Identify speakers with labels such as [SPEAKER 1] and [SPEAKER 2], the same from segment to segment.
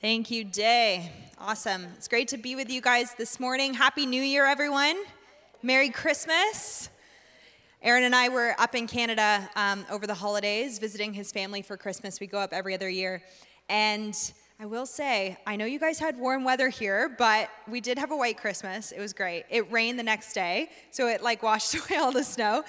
[SPEAKER 1] Thank you, Day. Awesome. It's great to be with you guys this morning. Happy New Year, everyone. Merry Christmas. Aaron and I were up in Canada um, over the holidays visiting his family for Christmas. We go up every other year. And I will say, I know you guys had warm weather here, but we did have a white Christmas. It was great. It rained the next day, so it like washed away all the snow.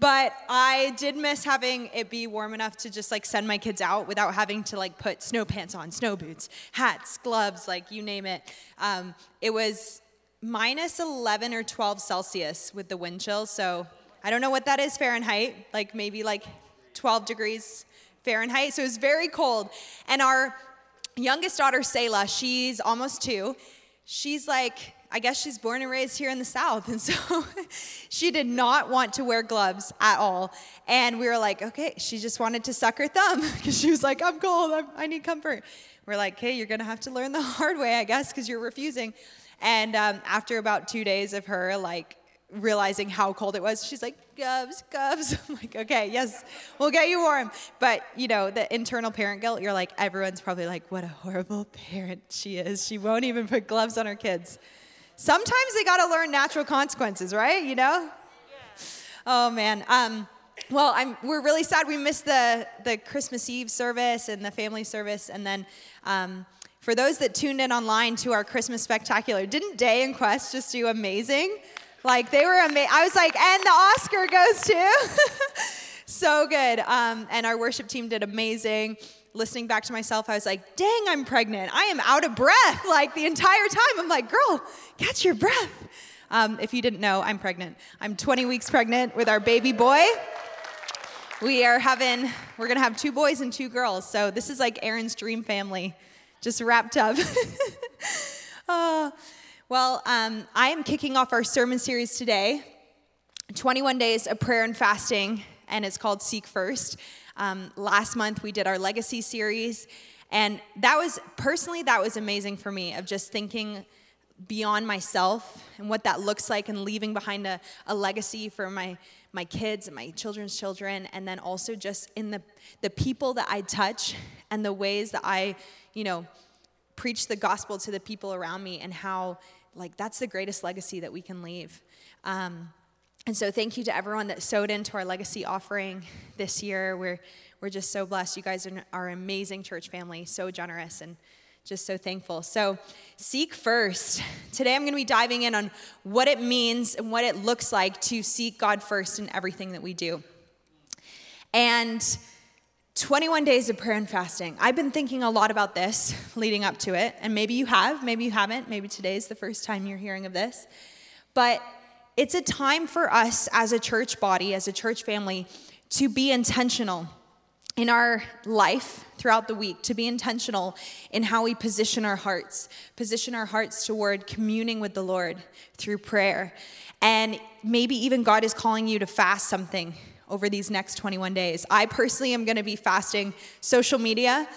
[SPEAKER 1] But I did miss having it be warm enough to just like send my kids out without having to like put snow pants on, snow boots, hats, gloves, like you name it. Um, it was minus 11 or 12 Celsius with the wind chill. So I don't know what that is Fahrenheit, like maybe like 12 degrees Fahrenheit. So it was very cold. And our youngest daughter, Selah, she's almost two. She's like, I guess she's born and raised here in the South. And so she did not want to wear gloves at all. And we were like, okay, she just wanted to suck her thumb because she was like, I'm cold, I'm, i need comfort. We're like, okay, you're going to have to learn the hard way, I guess, because you're refusing. And um, after about two days of her, like, realizing how cold it was, she's like, Govs, Govs. I'm like, okay, yes, we'll get you warm. But, you know, the internal parent guilt, you're like, everyone's probably like, what a horrible parent she is. She won't even put gloves on her kids sometimes they got to learn natural consequences, right? You know? Oh, man. Um, well, I'm, we're really sad we missed the, the Christmas Eve service and the family service. And then um, for those that tuned in online to our Christmas spectacular, didn't Day and Quest just do amazing? Like, they were amazing. I was like, and the Oscar goes to. so good. Um, and our worship team did amazing listening back to myself, I was like, dang, I'm pregnant. I am out of breath like the entire time. I'm like, girl, catch your breath. Um, if you didn't know, I'm pregnant. I'm 20 weeks pregnant with our baby boy. We are having, we're gonna have two boys and two girls. So this is like Aaron's dream family, just wrapped up. oh, well, um, I am kicking off our sermon series today 21 days of prayer and fasting, and it's called Seek First. Um, last month we did our legacy series, and that was personally that was amazing for me of just thinking beyond myself and what that looks like and leaving behind a, a legacy for my my kids and my children's children and then also just in the the people that I touch and the ways that I you know preach the gospel to the people around me and how like that's the greatest legacy that we can leave. Um, and so, thank you to everyone that sowed into our legacy offering this year. We're, we're just so blessed. You guys are, an amazing church family, so generous and just so thankful. So, seek first. Today, I'm going to be diving in on what it means and what it looks like to seek God first in everything that we do. And 21 days of prayer and fasting. I've been thinking a lot about this leading up to it, and maybe you have, maybe you haven't. Maybe today's the first time you're hearing of this. But it's a time for us as a church body, as a church family, to be intentional in our life throughout the week, to be intentional in how we position our hearts, position our hearts toward communing with the Lord through prayer. And maybe even God is calling you to fast something over these next 21 days. I personally am going to be fasting social media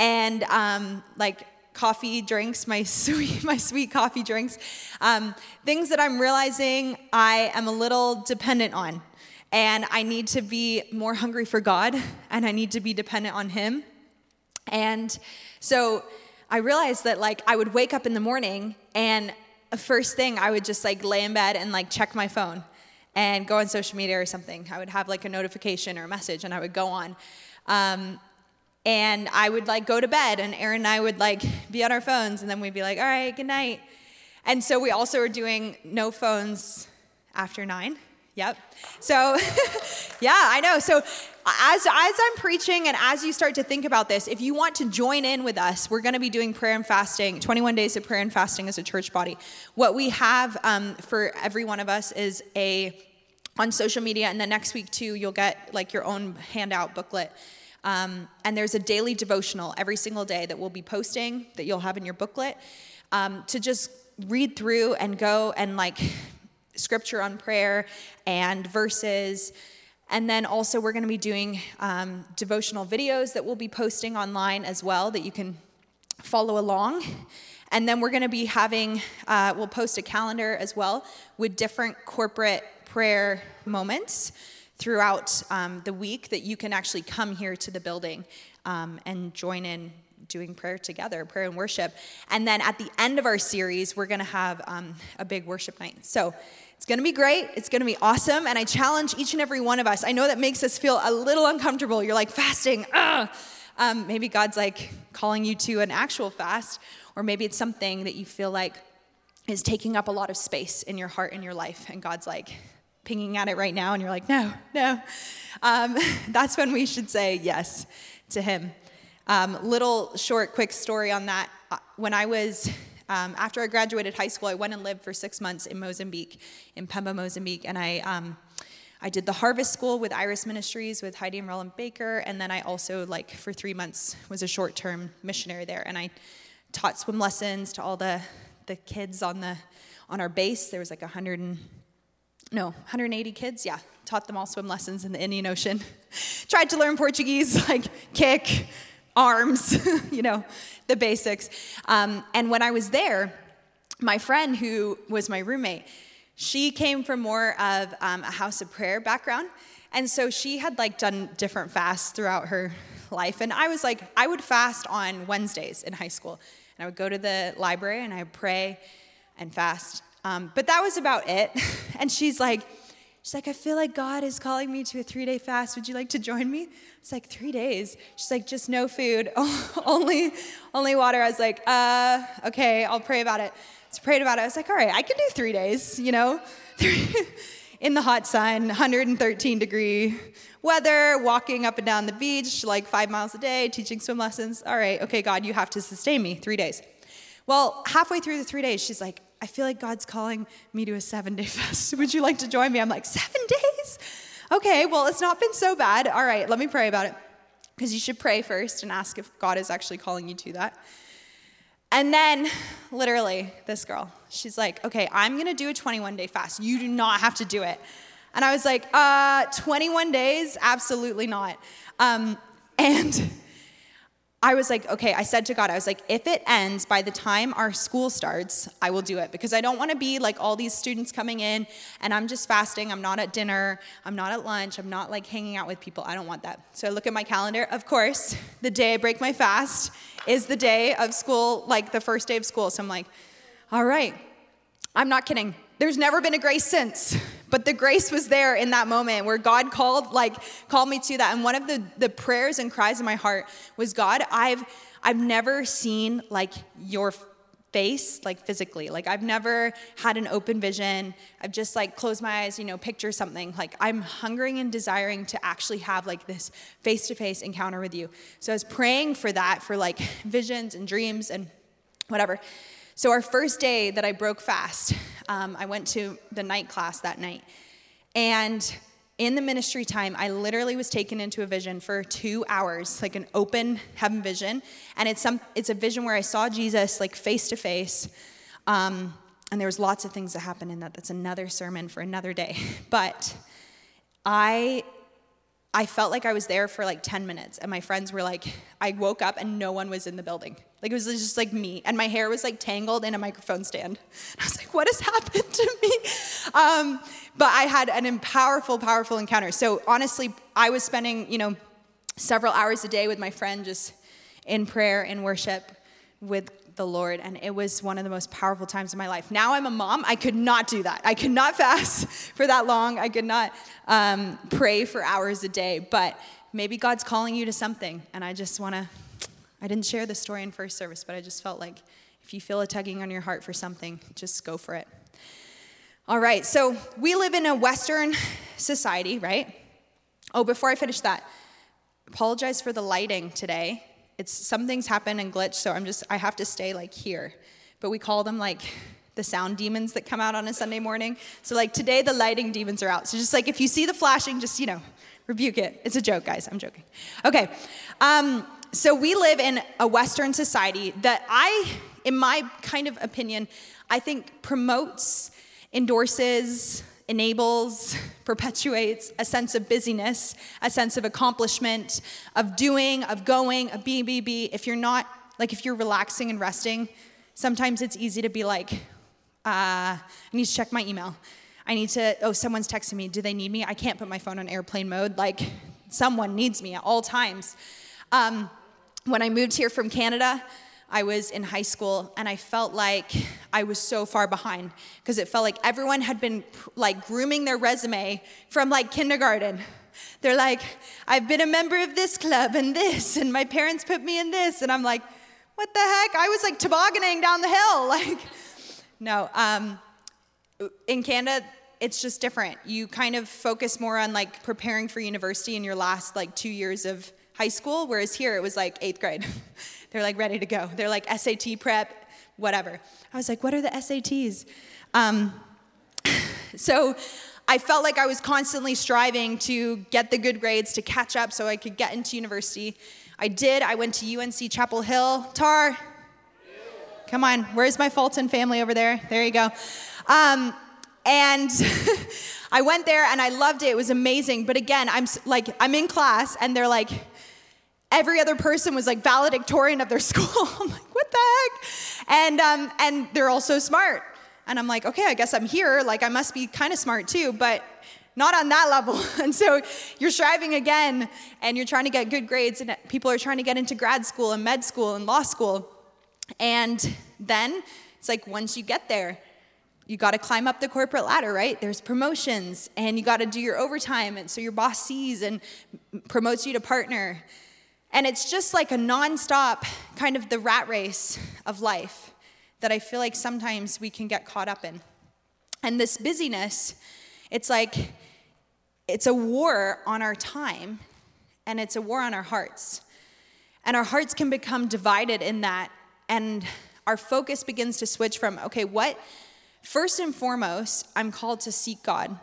[SPEAKER 1] and um, like coffee drinks, my sweet, my sweet coffee drinks, um, things that I'm realizing I am a little dependent on. And I need to be more hungry for God, and I need to be dependent on Him. And so I realized that, like, I would wake up in the morning, and first thing I would just like lay in bed and like check my phone and go on social media or something. I would have like a notification or a message, and I would go on. Um, and I would like go to bed, and Aaron and I would like be on our phones, and then we'd be like, all right, good night. And so we also are doing no phones after nine. Yep. So, yeah, I know. So, as, as I'm preaching and as you start to think about this, if you want to join in with us, we're going to be doing prayer and fasting, 21 days of prayer and fasting as a church body. What we have um, for every one of us is a on social media, and then next week too, you'll get like your own handout booklet um, and there's a daily devotional every single day that we'll be posting that you'll have in your booklet um, to just read through and go and like scripture on prayer and verses. And then also, we're going to be doing um, devotional videos that we'll be posting online as well that you can follow along. And then we're going to be having, uh, we'll post a calendar as well with different corporate prayer moments throughout um, the week that you can actually come here to the building um, and join in doing prayer together, prayer and worship. And then at the end of our series, we're going to have um, a big worship night. So it's going to be great. It's going to be awesome. And I challenge each and every one of us. I know that makes us feel a little uncomfortable. You're like, fasting, ugh. Um, maybe God's like calling you to an actual fast, or maybe it's something that you feel like is taking up a lot of space in your heart and your life. And God's like pinging at it right now, and you're like, no, no. Um, that's when we should say yes to Him. Um, little short, quick story on that. Uh, when I was, um, after I graduated high school, I went and lived for six months in Mozambique, in Pemba, Mozambique, and I, um, I did the Harvest School with Iris Ministries with Heidi and Rolland Baker, and then I also, like, for three months, was a short-term missionary there, and I taught swim lessons to all the the kids on the on our base. There was like 100 and no 180 kids. Yeah, taught them all swim lessons in the Indian Ocean. Tried to learn Portuguese, like kick, arms, you know, the basics. Um, and when I was there, my friend who was my roommate, she came from more of um, a house of prayer background. And so she had like done different fasts throughout her life. And I was like, I would fast on Wednesdays in high school. And I would go to the library and I would pray and fast. Um, but that was about it. and she's like, She's like, I feel like God is calling me to a three day fast. Would you like to join me? It's like three days. She's like, just no food, only, only water. I was like, uh, okay, I'll pray about it. So prayed about it. I was like, all right, I can do three days, you know, in the hot sun, 113 degree weather, walking up and down the beach like five miles a day, teaching swim lessons. All right, okay, God, you have to sustain me three days. Well, halfway through the three days, she's like, I feel like God's calling me to a seven day fast. Would you like to join me? I'm like, seven days? Okay, well, it's not been so bad. All right, let me pray about it. Because you should pray first and ask if God is actually calling you to that. And then, literally, this girl, she's like, okay, I'm gonna do a 21 day fast. You do not have to do it. And I was like, uh, 21 days? Absolutely not. Um, and I was like, okay, I said to God, I was like, if it ends by the time our school starts, I will do it because I don't want to be like all these students coming in and I'm just fasting. I'm not at dinner. I'm not at lunch. I'm not like hanging out with people. I don't want that. So I look at my calendar. Of course, the day I break my fast is the day of school, like the first day of school. So I'm like, all right, I'm not kidding. There's never been a grace since. But the grace was there in that moment where God called, like, called me to that. And one of the, the prayers and cries in my heart was, God, I've I've never seen like your face like physically. Like i've never had an open vision. I've just like closed my eyes you know picture something. Like i'm hungering and desiring to actually have like this face-to-face encounter with you. So i was praying for that for like visions and dreams and whatever so, our first day that I broke fast, um, I went to the night class that night. And in the ministry time, I literally was taken into a vision for two hours, like an open heaven vision. And it's, some, it's a vision where I saw Jesus like face to face. Um, and there was lots of things that happened in that. That's another sermon for another day. But I I felt like I was there for like 10 minutes, and my friends were like, I woke up and no one was in the building. Like it was just like me, and my hair was like tangled in a microphone stand. And I was like, what has happened to me? Um, but I had an powerful, powerful encounter. So honestly, I was spending, you know, several hours a day with my friend just in prayer and worship with the Lord, and it was one of the most powerful times of my life. Now I'm a mom. I could not do that. I could not fast for that long. I could not um, pray for hours a day. But maybe God's calling you to something, and I just want to. I didn't share the story in first service, but I just felt like if you feel a tugging on your heart for something, just go for it. All right, so we live in a Western society, right? Oh, before I finish that, apologize for the lighting today it's some things happen and glitch, so I'm just I have to stay like here. But we call them like the sound demons that come out on a Sunday morning. So like today the lighting demons are out. So just like if you see the flashing, just you know, rebuke it. It's a joke, guys. I'm joking. Okay. Um, so we live in a Western society that I, in my kind of opinion, I think promotes, endorses, enables, perpetuates a sense of busyness, a sense of accomplishment, of doing, of going, of being, be, be. If you're not, like if you're relaxing and resting, sometimes it's easy to be like, uh, I need to check my email. I need to, oh, someone's texting me. Do they need me? I can't put my phone on airplane mode. Like, someone needs me at all times. Um, when I moved here from Canada, I was in high school and I felt like I was so far behind because it felt like everyone had been like grooming their resume from like kindergarten. They're like, I've been a member of this club and this, and my parents put me in this. And I'm like, what the heck? I was like tobogganing down the hill. Like, no. Um, in Canada, it's just different. You kind of focus more on like preparing for university in your last like two years of high school, whereas here it was like eighth grade. They're like ready to go. They're like SAT prep, whatever. I was like, what are the SATs? Um, so I felt like I was constantly striving to get the good grades to catch up so I could get into university. I did. I went to UNC Chapel Hill. Tar, come on. Where's my Fulton family over there? There you go. Um, and I went there and I loved it. It was amazing. But again, I'm like, I'm in class and they're like, every other person was like valedictorian of their school. I'm like, what the heck? And, um, and they're all so smart. And I'm like, okay, I guess I'm here. Like, I must be kind of smart too, but not on that level. And so you're striving again and you're trying to get good grades, and people are trying to get into grad school and med school and law school. And then it's like once you get there, you got to climb up the corporate ladder, right? There's promotions and you got to do your overtime. And so your boss sees and promotes you to partner. And it's just like a nonstop kind of the rat race of life that I feel like sometimes we can get caught up in. And this busyness, it's like it's a war on our time and it's a war on our hearts. And our hearts can become divided in that. And our focus begins to switch from, okay, what? First and foremost, I'm called to seek God,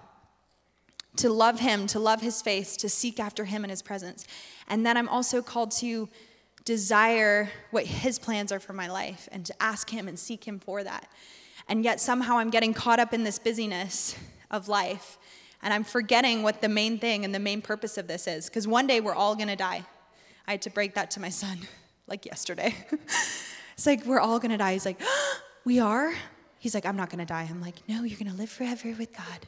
[SPEAKER 1] to love Him, to love His face, to seek after Him and His presence. And then I'm also called to desire what his plans are for my life and to ask him and seek him for that. And yet somehow I'm getting caught up in this busyness of life and I'm forgetting what the main thing and the main purpose of this is because one day we're all going to die. I had to break that to my son like yesterday. it's like we're all going to die. He's like, "We are?" He's like, "I'm not going to die." I'm like, "No, you're going to live forever with God."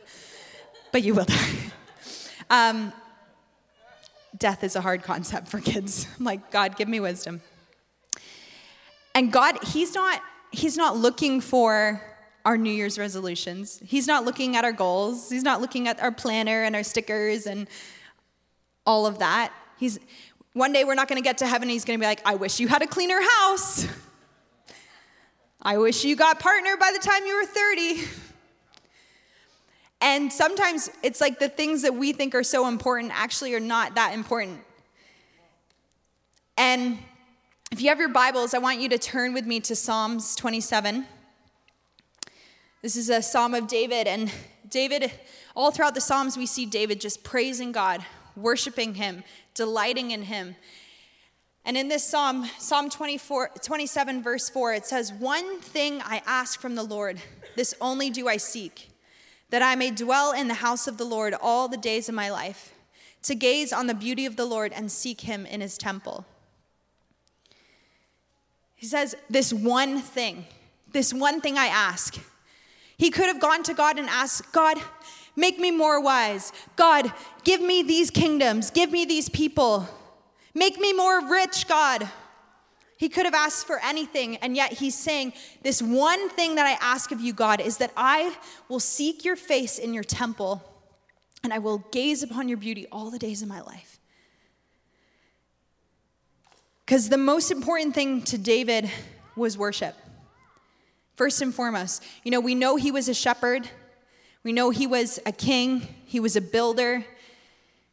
[SPEAKER 1] But you will die. Um, death is a hard concept for kids. I'm like, God, give me wisdom. And God, He's not, He's not looking for our New Year's resolutions. He's not looking at our goals. He's not looking at our planner and our stickers and all of that. He's one day we're not going to get to heaven. He's going to be like, I wish you had a cleaner house. I wish you got partner by the time you were 30. And sometimes it's like the things that we think are so important actually are not that important. And if you have your Bibles, I want you to turn with me to Psalms 27. This is a psalm of David, and David, all throughout the Psalms, we see David just praising God, worshiping Him, delighting in Him. And in this psalm, Psalm 24, 27, verse 4, it says, One thing I ask from the Lord, this only do I seek that I may dwell in the house of the Lord all the days of my life, to gaze on the beauty of the Lord and seek him in his temple. He says, This one thing, this one thing I ask. He could have gone to God and asked, God, make me more wise. God, give me these kingdoms, give me these people, make me more rich, God. He could have asked for anything, and yet he's saying, This one thing that I ask of you, God, is that I will seek your face in your temple, and I will gaze upon your beauty all the days of my life. Because the most important thing to David was worship. First and foremost, you know, we know he was a shepherd, we know he was a king, he was a builder,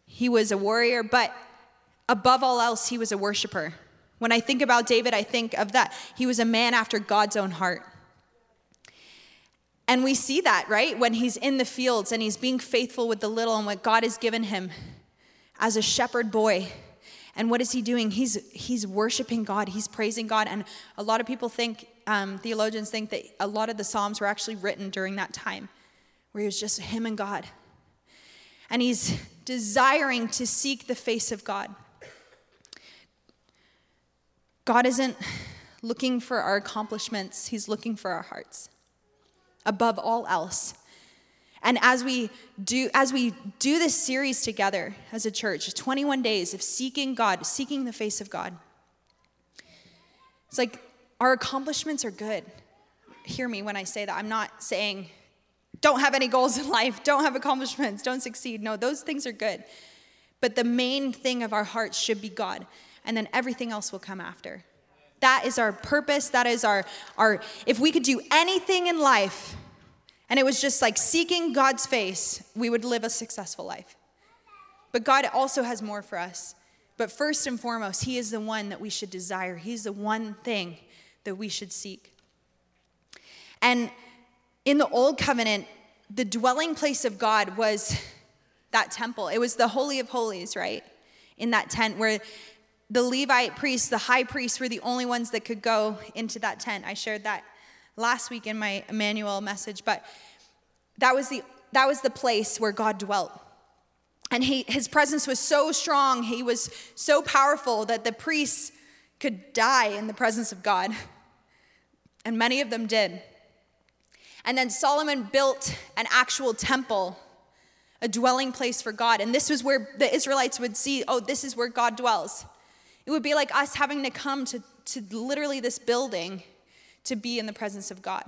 [SPEAKER 1] he was a warrior, but above all else, he was a worshiper. When I think about David, I think of that. He was a man after God's own heart. And we see that, right? When he's in the fields and he's being faithful with the little and what God has given him as a shepherd boy. And what is he doing? He's, he's worshiping God, he's praising God. And a lot of people think, um, theologians think that a lot of the Psalms were actually written during that time where it was just him and God. And he's desiring to seek the face of God. God isn't looking for our accomplishments, He's looking for our hearts above all else. And as we do as we do this series together as a church, 21 days of seeking God, seeking the face of God. It's like our accomplishments are good. Hear me when I say that. I'm not saying don't have any goals in life, don't have accomplishments, don't succeed. No, those things are good. But the main thing of our hearts should be God, and then everything else will come after. That is our purpose. That is our, our if we could do anything in life and it was just like seeking God's face, we would live a successful life. But God also has more for us. But first and foremost, He is the one that we should desire. He's the one thing that we should seek. And in the Old Covenant, the dwelling place of God was that temple. It was the Holy of Holies, right? In that tent where the Levite priests, the high priests, were the only ones that could go into that tent. I shared that last week in my Emmanuel message, but that was the, that was the place where God dwelt. And he, his presence was so strong, he was so powerful that the priests could die in the presence of God. And many of them did. And then Solomon built an actual temple, a dwelling place for God. And this was where the Israelites would see, oh, this is where God dwells. It would be like us having to come to, to literally this building to be in the presence of God.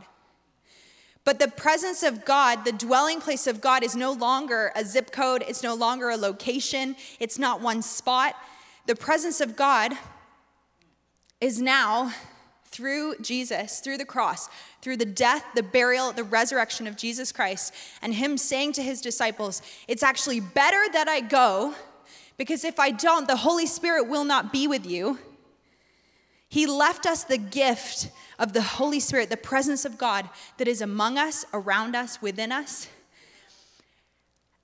[SPEAKER 1] But the presence of God, the dwelling place of God, is no longer a zip code, it's no longer a location, it's not one spot. The presence of God is now through Jesus, through the cross, through the death, the burial, the resurrection of Jesus Christ, and Him saying to His disciples, It's actually better that I go, because if I don't, the Holy Spirit will not be with you. He left us the gift of the Holy Spirit, the presence of God that is among us, around us, within us.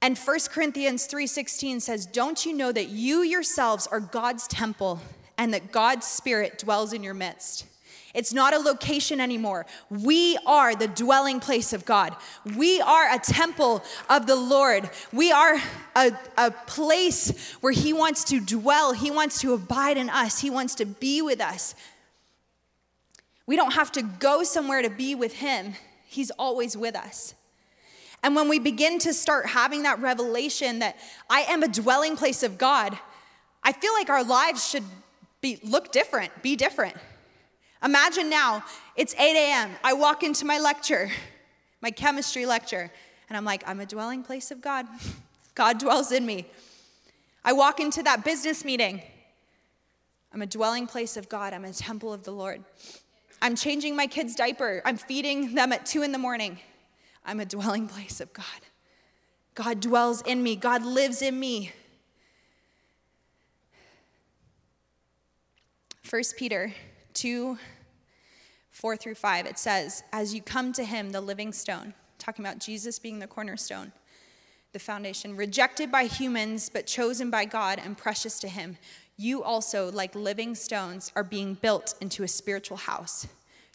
[SPEAKER 1] And 1 Corinthians 3:16 says, "Don't you know that you yourselves are God's temple and that God's spirit dwells in your midst?" It's not a location anymore. We are the dwelling place of God. We are a temple of the Lord. We are a, a place where He wants to dwell. He wants to abide in us. He wants to be with us. We don't have to go somewhere to be with Him, He's always with us. And when we begin to start having that revelation that I am a dwelling place of God, I feel like our lives should be look different, be different. Imagine now, it's 8 a.m. I walk into my lecture, my chemistry lecture, and I'm like, I'm a dwelling place of God. God dwells in me. I walk into that business meeting. I'm a dwelling place of God. I'm a temple of the Lord. I'm changing my kid's diaper. I'm feeding them at two in the morning. I'm a dwelling place of God. God dwells in me, God lives in me. 1 Peter 2 4 through 5, it says, As you come to him, the living stone, talking about Jesus being the cornerstone, the foundation, rejected by humans, but chosen by God and precious to him, you also, like living stones, are being built into a spiritual house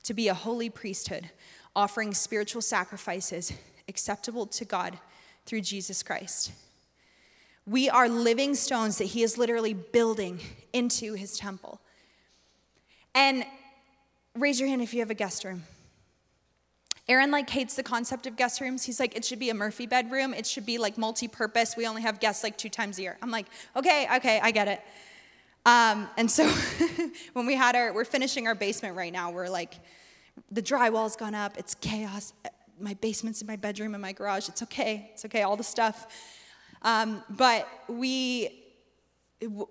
[SPEAKER 1] to be a holy priesthood, offering spiritual sacrifices acceptable to God through Jesus Christ. We are living stones that he is literally building into his temple. And raise your hand if you have a guest room. Aaron like hates the concept of guest rooms. He's like, it should be a Murphy bedroom. It should be like multi-purpose. We only have guests like two times a year. I'm like, okay, okay, I get it. Um, and so when we had our, we're finishing our basement right now. We're like, the drywall's gone up. It's chaos. My basement's in my bedroom and my garage. It's okay. It's okay. All the stuff. Um, but we,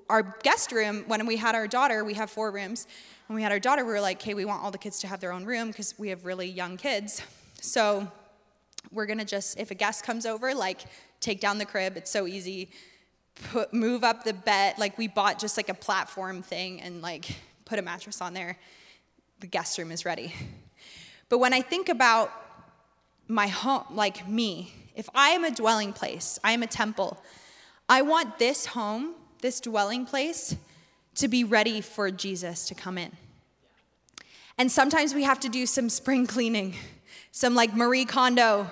[SPEAKER 1] our guest room, when we had our daughter, we have four rooms when we had our daughter, we were like, okay, we want all the kids to have their own room because we have really young kids. So we're gonna just, if a guest comes over, like take down the crib. It's so easy. Put, move up the bed. Like we bought just like a platform thing and like put a mattress on there. The guest room is ready. But when I think about my home, like me, if I am a dwelling place, I am a temple, I want this home, this dwelling place, to be ready for Jesus to come in. And sometimes we have to do some spring cleaning, some like Marie Kondo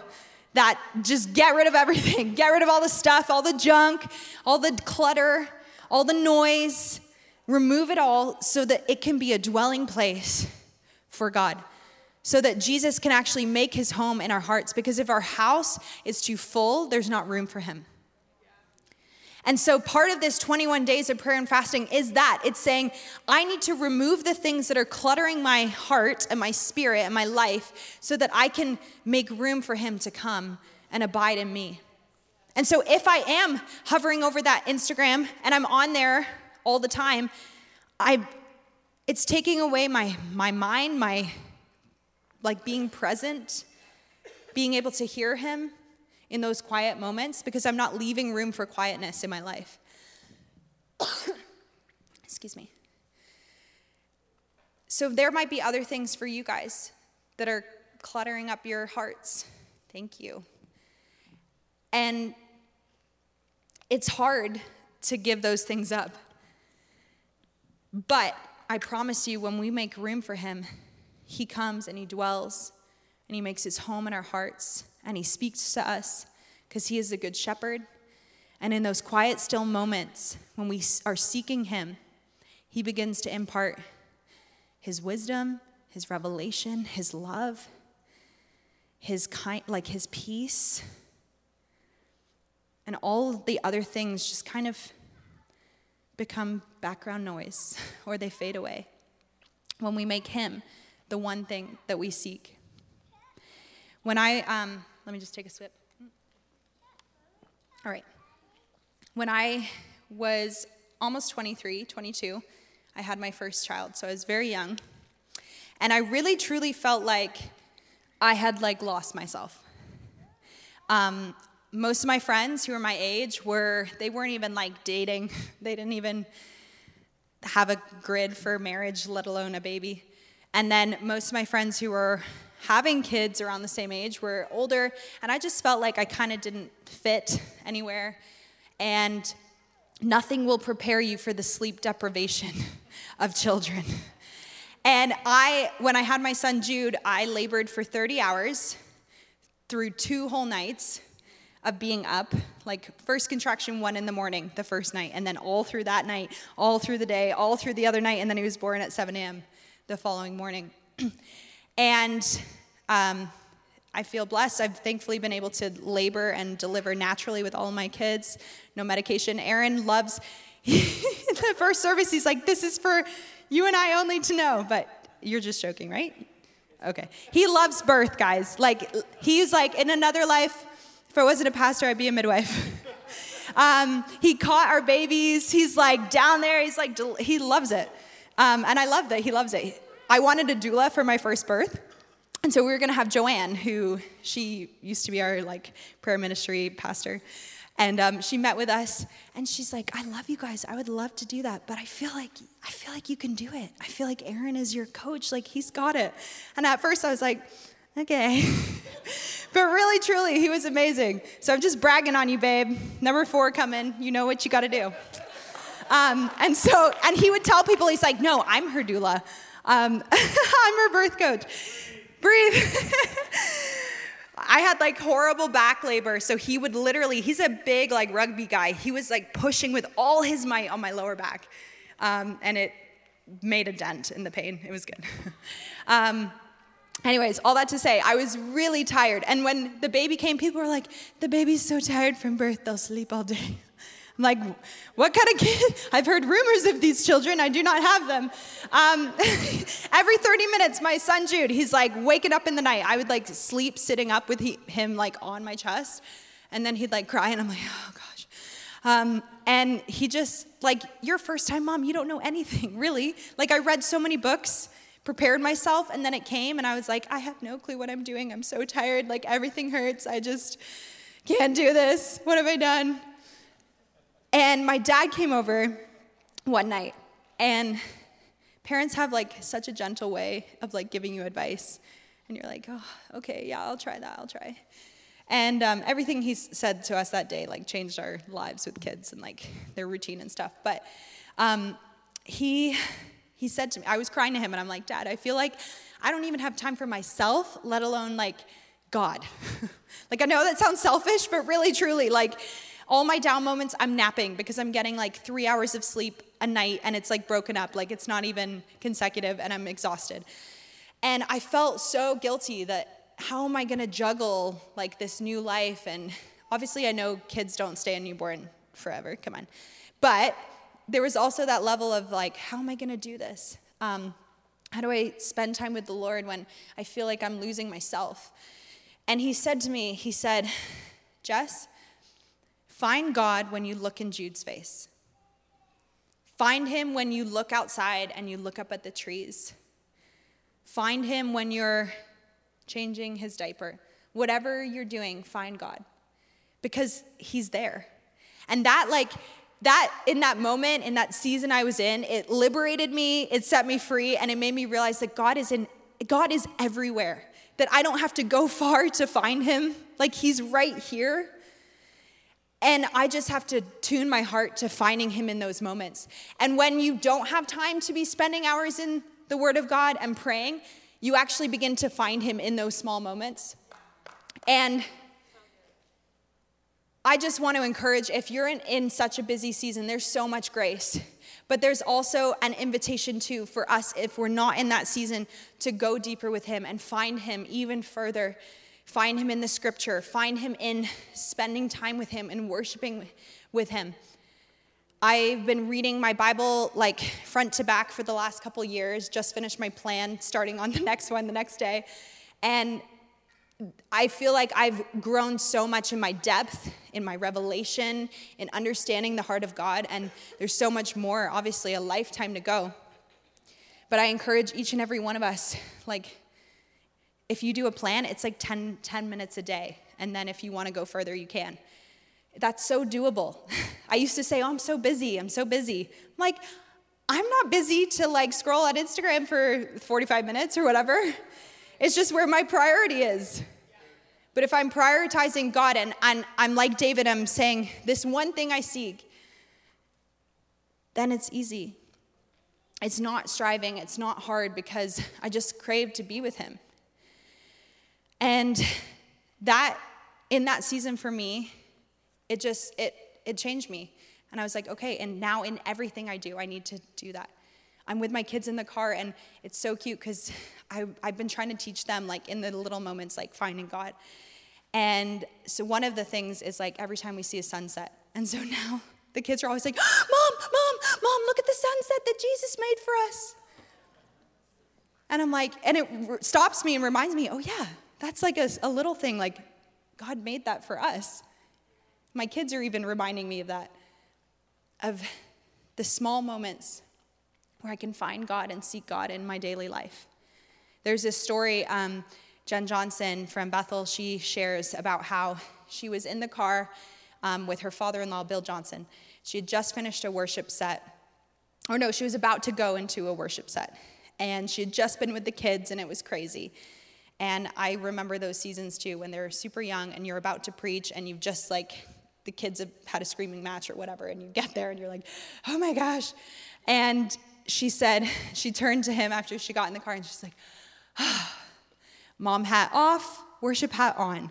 [SPEAKER 1] that just get rid of everything, get rid of all the stuff, all the junk, all the clutter, all the noise, remove it all so that it can be a dwelling place for God. So that Jesus can actually make his home in our hearts. Because if our house is too full, there's not room for him. And so, part of this 21 days of prayer and fasting is that it's saying, I need to remove the things that are cluttering my heart and my spirit and my life so that I can make room for Him to come and abide in me. And so, if I am hovering over that Instagram and I'm on there all the time, I, it's taking away my, my mind, my like being present, being able to hear Him in those quiet moments because I'm not leaving room for quietness in my life. Excuse me. So there might be other things for you guys that are cluttering up your hearts. Thank you. And it's hard to give those things up. But I promise you, when we make room for Him, He comes and He dwells and He makes His home in our hearts and He speaks to us because He is a good shepherd. And in those quiet, still moments when we are seeking Him, He begins to impart His wisdom, His revelation, His love, His kind, like His peace, and all the other things just kind of become background noise or they fade away when we make Him the one thing that we seek. When I, um, let me just take a sip. All right. When I was almost 23, 22, I had my first child, so I was very young. And I really truly felt like I had like lost myself. Um, most of my friends who were my age were they weren't even like dating. They didn't even have a grid for marriage, let alone a baby. And then most of my friends who were having kids around the same age were older, and I just felt like I kind of didn't fit anywhere. And nothing will prepare you for the sleep deprivation of children. And I, when I had my son Jude, I labored for 30 hours through two whole nights of being up, like first contraction one in the morning, the first night, and then all through that night, all through the day, all through the other night, and then he was born at 7 a.m. the following morning. and um, I feel blessed. I've thankfully been able to labor and deliver naturally with all my kids, no medication. Aaron loves, the first service, he's like, This is for you and I only to know, but you're just joking, right? Okay. He loves birth, guys. Like, he's like, in another life, if I wasn't a pastor, I'd be a midwife. um, he caught our babies. He's like down there. He's like, he loves it. Um, and I love that he loves it. I wanted a doula for my first birth. And so we were going to have Joanne, who she used to be our like prayer ministry pastor. And um, she met with us, and she's like, "I love you guys. I would love to do that, but I feel like I feel like you can do it. I feel like Aaron is your coach. Like he's got it." And at first, I was like, "Okay," but really, truly, he was amazing. So I'm just bragging on you, babe. Number four coming. You know what you got to do. Um, and so, and he would tell people, he's like, "No, I'm her doula. Um, I'm her birth coach." Breathe. I had like horrible back labor, so he would literally, he's a big like rugby guy. He was like pushing with all his might on my lower back. Um, and it made a dent in the pain. It was good. um, anyways, all that to say, I was really tired. And when the baby came, people were like, the baby's so tired from birth, they'll sleep all day. I'm like, what kind of kid? I've heard rumors of these children. I do not have them. Um, every 30 minutes, my son Jude, he's like waking up in the night. I would like sleep sitting up with he, him like on my chest, and then he'd like cry, and I'm like, oh gosh. Um, and he just like, your first time mom, you don't know anything, really. Like I read so many books prepared myself and then it came and I was like, I have no clue what I'm doing. I'm so tired. Like everything hurts. I just can't do this. What have I done? And my dad came over one night, and parents have like such a gentle way of like giving you advice. And you're like, oh, okay, yeah, I'll try that, I'll try. And um, everything he said to us that day like changed our lives with kids and like their routine and stuff. But um, he he said to me, I was crying to him, and I'm like, Dad, I feel like I don't even have time for myself, let alone like God. like I know that sounds selfish, but really, truly, like all my down moments, I'm napping because I'm getting like three hours of sleep a night and it's like broken up, like it's not even consecutive and I'm exhausted. And I felt so guilty that how am I gonna juggle like this new life? And obviously, I know kids don't stay a newborn forever. Come on. But there was also that level of like, how am I going to do this? Um, how do I spend time with the Lord when I feel like I'm losing myself? And he said to me, he said, Jess, find God when you look in Jude's face. Find him when you look outside and you look up at the trees. Find him when you're changing his diaper. Whatever you're doing, find God because he's there. And that, like, that in that moment, in that season I was in, it liberated me, it set me free, and it made me realize that God is in God is everywhere. That I don't have to go far to find him. Like he's right here. And I just have to tune my heart to finding him in those moments. And when you don't have time to be spending hours in the Word of God and praying, you actually begin to find him in those small moments. And I just want to encourage if you're in, in such a busy season, there's so much grace. But there's also an invitation, too, for us, if we're not in that season, to go deeper with Him and find Him even further Find him in the scripture, find him in spending time with him and worshiping with him. I've been reading my Bible like front to back for the last couple years, just finished my plan, starting on the next one the next day. And I feel like I've grown so much in my depth, in my revelation, in understanding the heart of God, and there's so much more, obviously, a lifetime to go. But I encourage each and every one of us, like, if you do a plan, it's like 10, 10 minutes a day. And then if you want to go further, you can. That's so doable. I used to say, oh, I'm so busy. I'm so busy. I'm like, I'm not busy to like scroll on Instagram for 45 minutes or whatever. It's just where my priority is. But if I'm prioritizing God and, and I'm like David, I'm saying, this one thing I seek, then it's easy. It's not striving, it's not hard because I just crave to be with Him. And that, in that season for me, it just, it, it changed me. And I was like, okay, and now in everything I do, I need to do that. I'm with my kids in the car, and it's so cute because I've been trying to teach them, like, in the little moments, like finding God. And so one of the things is like every time we see a sunset. And so now the kids are always like, Mom, Mom, Mom, look at the sunset that Jesus made for us. And I'm like, and it stops me and reminds me, oh, yeah, that's like a, a little thing, like God made that for us. My kids are even reminding me of that, of the small moments where I can find God and seek God in my daily life. There's this story, um, Jen Johnson from Bethel, she shares about how she was in the car um, with her father in law, Bill Johnson. She had just finished a worship set, or no, she was about to go into a worship set. And she had just been with the kids, and it was crazy. And I remember those seasons too when they're super young and you're about to preach and you've just like, the kids have had a screaming match or whatever, and you get there and you're like, oh my gosh. And she said, she turned to him after she got in the car and she's like, oh, mom hat off, worship hat on.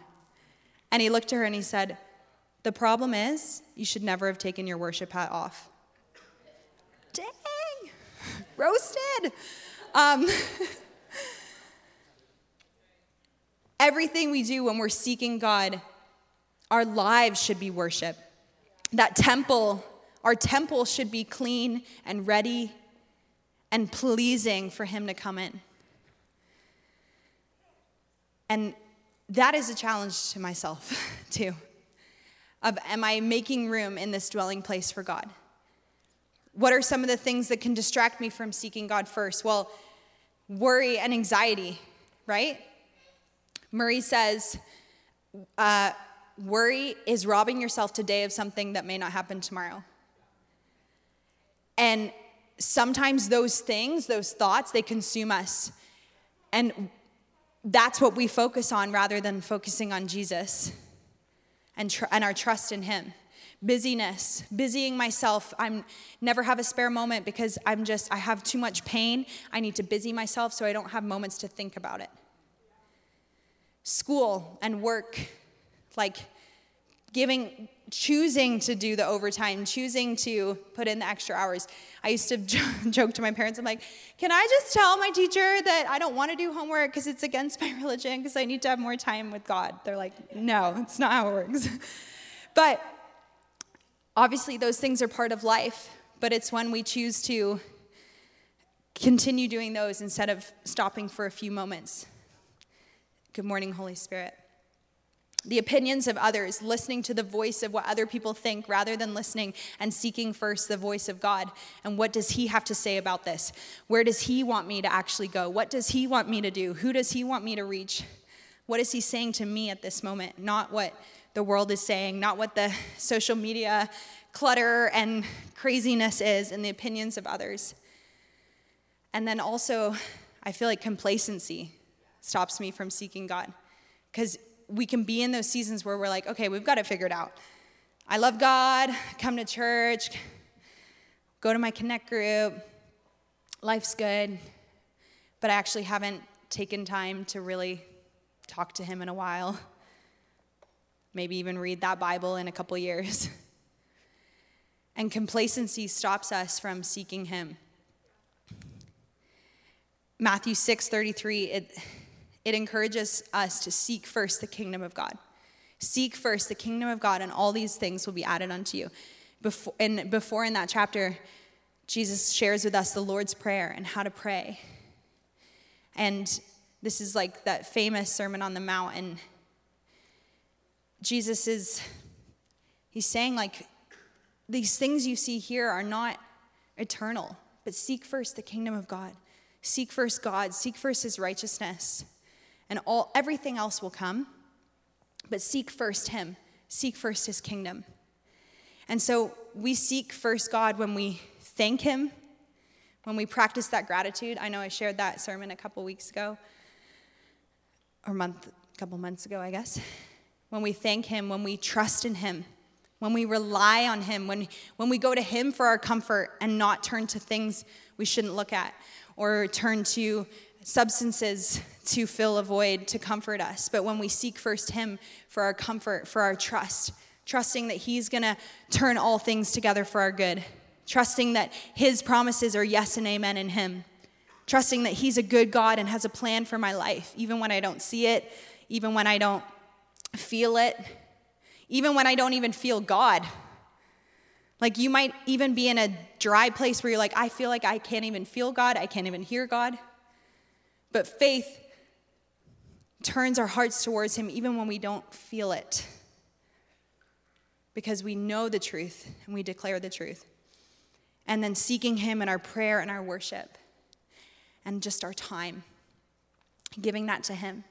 [SPEAKER 1] And he looked at her and he said, the problem is, you should never have taken your worship hat off. Dang, roasted. Um, Everything we do when we're seeking God, our lives should be worship. That temple, our temple should be clean and ready and pleasing for Him to come in. And that is a challenge to myself, too. Of am I making room in this dwelling place for God? What are some of the things that can distract me from seeking God first? Well, worry and anxiety, right? Murray says, uh, worry is robbing yourself today of something that may not happen tomorrow. And sometimes those things, those thoughts, they consume us. And that's what we focus on rather than focusing on Jesus and, tr- and our trust in Him. Busyness, busying myself. I'm never have a spare moment because I'm just, I have too much pain. I need to busy myself so I don't have moments to think about it school and work, like giving, choosing to do the overtime, choosing to put in the extra hours. I used to joke to my parents, I'm like, can I just tell my teacher that I don't want to do homework because it's against my religion because I need to have more time with God? They're like, no, it's not how it works. but Obviously, those things are part of life, but it's when we choose to continue doing those instead of stopping for a few moments. Good morning, Holy Spirit. The opinions of others, listening to the voice of what other people think rather than listening and seeking first the voice of God. And what does He have to say about this? Where does He want me to actually go? What does He want me to do? Who does He want me to reach? What is He saying to me at this moment? Not what the world is saying, not what the social media clutter and craziness is and the opinions of others. And then also, I feel like complacency stops me from seeking God. Because we can be in those seasons where we're like, okay, we've got it figured out. I love God, come to church, go to my connect group, life's good, but I actually haven't taken time to really talk to Him in a while. Maybe even read that Bible in a couple years. And complacency stops us from seeking Him. Matthew 6 33, it, it encourages us to seek first the kingdom of God. Seek first the kingdom of God, and all these things will be added unto you. Before, and before in that chapter, Jesus shares with us the Lord's Prayer and how to pray. And this is like that famous Sermon on the Mount. And Jesus is, he's saying, like, these things you see here are not eternal, but seek first the kingdom of God. Seek first God, seek first his righteousness, and all everything else will come. But seek first him, seek first his kingdom. And so we seek first God when we thank him, when we practice that gratitude. I know I shared that sermon a couple weeks ago, or month, a couple months ago, I guess. When we thank him, when we trust in him, when we rely on him, when, when we go to him for our comfort and not turn to things we shouldn't look at or turn to substances to fill a void to comfort us, but when we seek first Him for our comfort, for our trust, trusting that He's gonna turn all things together for our good, trusting that His promises are yes and amen in Him, trusting that He's a good God and has a plan for my life, even when I don't see it, even when I don't feel it, even when I don't even feel God. Like you might even be in a dry place where you're like, I feel like I can't even feel God, I can't even hear God. But faith turns our hearts towards Him even when we don't feel it. Because we know the truth and we declare the truth. And then seeking Him in our prayer and our worship and just our time, giving that to Him.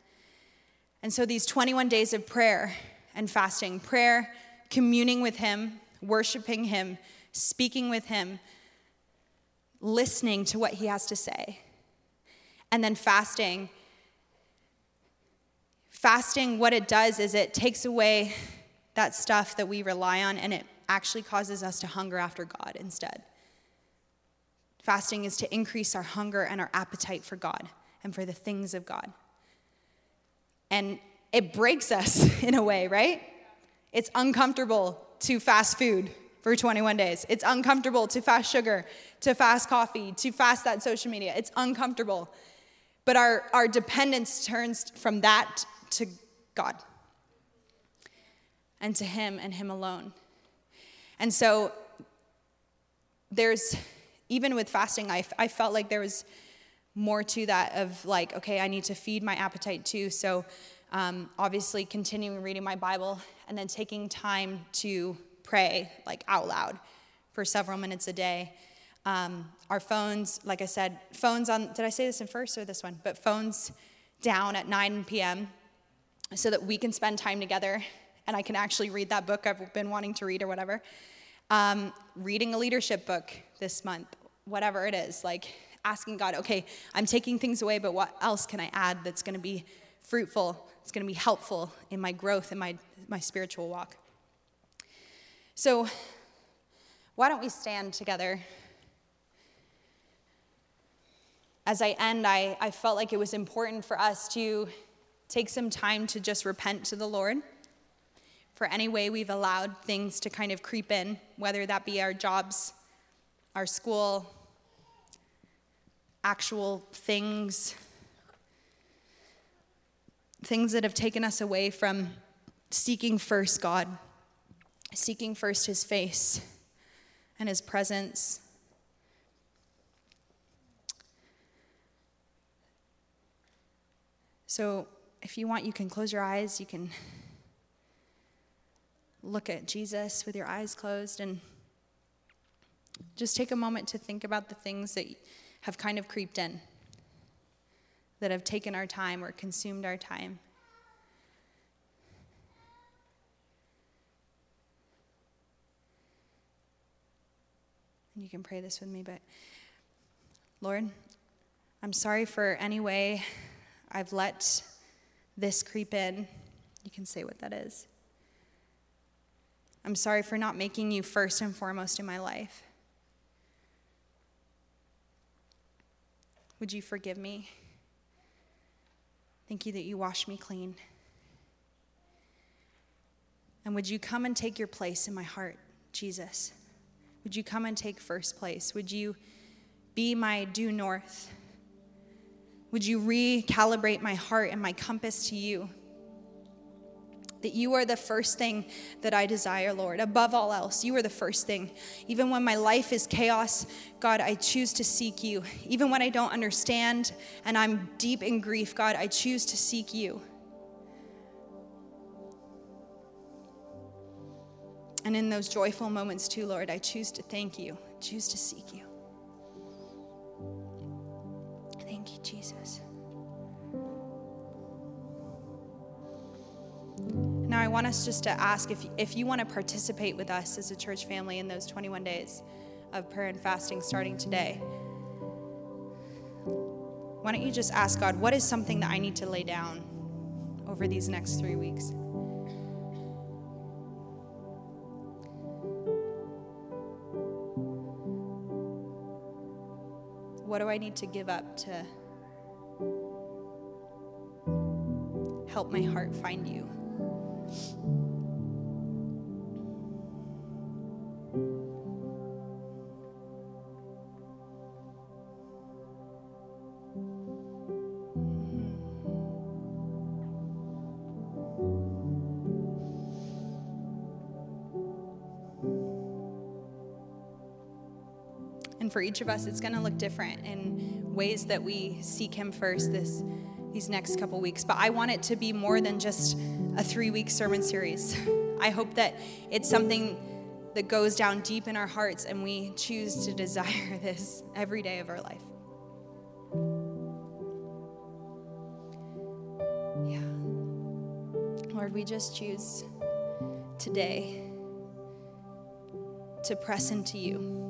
[SPEAKER 1] And so these 21 days of prayer and fasting, prayer, communing with Him, worshiping Him, speaking with Him, listening to what He has to say. And then fasting. Fasting, what it does is it takes away that stuff that we rely on and it actually causes us to hunger after God instead. Fasting is to increase our hunger and our appetite for God and for the things of God. And it breaks us in a way, right? It's uncomfortable to fast food for 21 days. It's uncomfortable to fast sugar, to fast coffee, to fast that social media. It's uncomfortable. But our, our dependence turns from that to God and to Him and Him alone. And so there's, even with fasting, I, I felt like there was more to that of like, okay, I need to feed my appetite too. So um, obviously continuing reading my Bible and then taking time to pray like out loud for several minutes a day. Um, our phones, like I said, phones on, did I say this in first or this one? But phones down at 9 p.m. so that we can spend time together and I can actually read that book I've been wanting to read or whatever. Um, reading a leadership book this month, whatever it is, like asking God, okay, I'm taking things away, but what else can I add that's gonna be fruitful, it's gonna be helpful in my growth, in my, my spiritual walk? So, why don't we stand together? As I end, I, I felt like it was important for us to take some time to just repent to the Lord for any way we've allowed things to kind of creep in, whether that be our jobs, our school, actual things, things that have taken us away from seeking first God seeking first his face and his presence. So, if you want, you can close your eyes. You can look at Jesus with your eyes closed and just take a moment to think about the things that have kind of creeped in, that have taken our time or consumed our time. And you can pray this with me, but Lord, I'm sorry for any way I've let this creep in. You can say what that is. I'm sorry for not making you first and foremost in my life. Would you forgive me? Thank you that you wash me clean. And would you come and take your place in my heart, Jesus? Would you come and take first place? Would you be my due north? Would you recalibrate my heart and my compass to you? That you are the first thing that I desire, Lord. Above all else, you are the first thing. Even when my life is chaos, God, I choose to seek you. Even when I don't understand and I'm deep in grief, God, I choose to seek you. And in those joyful moments, too, Lord, I choose to thank you, choose to seek you. Thank you, Jesus. Now, I want us just to ask if, if you want to participate with us as a church family in those 21 days of prayer and fasting starting today. Why don't you just ask God, what is something that I need to lay down over these next three weeks? What do I need to give up to help my heart find you? And for each of us, it's going to look different in ways that we seek Him first this, these next couple weeks. But I want it to be more than just a three week sermon series. I hope that it's something that goes down deep in our hearts and we choose to desire this every day of our life. Yeah. Lord, we just choose today to press into you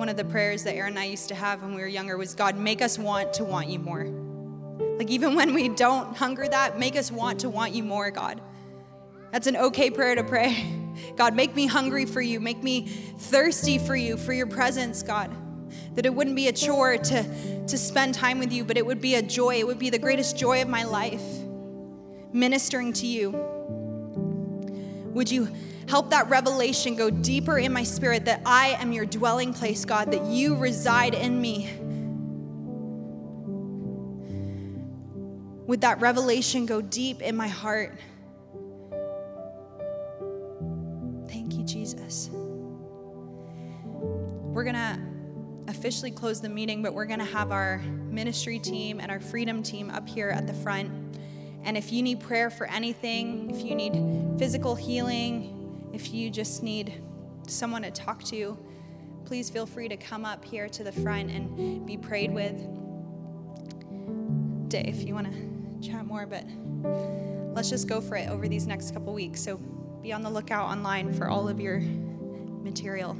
[SPEAKER 1] one of the prayers that Aaron and I used to have when we were younger was God, make us want to want you more. Like, even when we don't hunger that, make us want to want you more, God. That's an okay prayer to pray. God, make me hungry for you. Make me thirsty for you, for your presence, God. That it wouldn't be a chore to, to spend time with you, but it would be a joy. It would be the greatest joy of my life, ministering to you. Would you Help that revelation go deeper in my spirit that I am your dwelling place, God, that you reside in me. Would that revelation go deep in my heart? Thank you, Jesus. We're going to officially close the meeting, but we're going to have our ministry team and our freedom team up here at the front. And if you need prayer for anything, if you need physical healing, if you just need someone to talk to, please feel free to come up here to the front and be prayed with. Dave, if you want to chat more, but let's just go for it over these next couple weeks. So be on the lookout online for all of your material.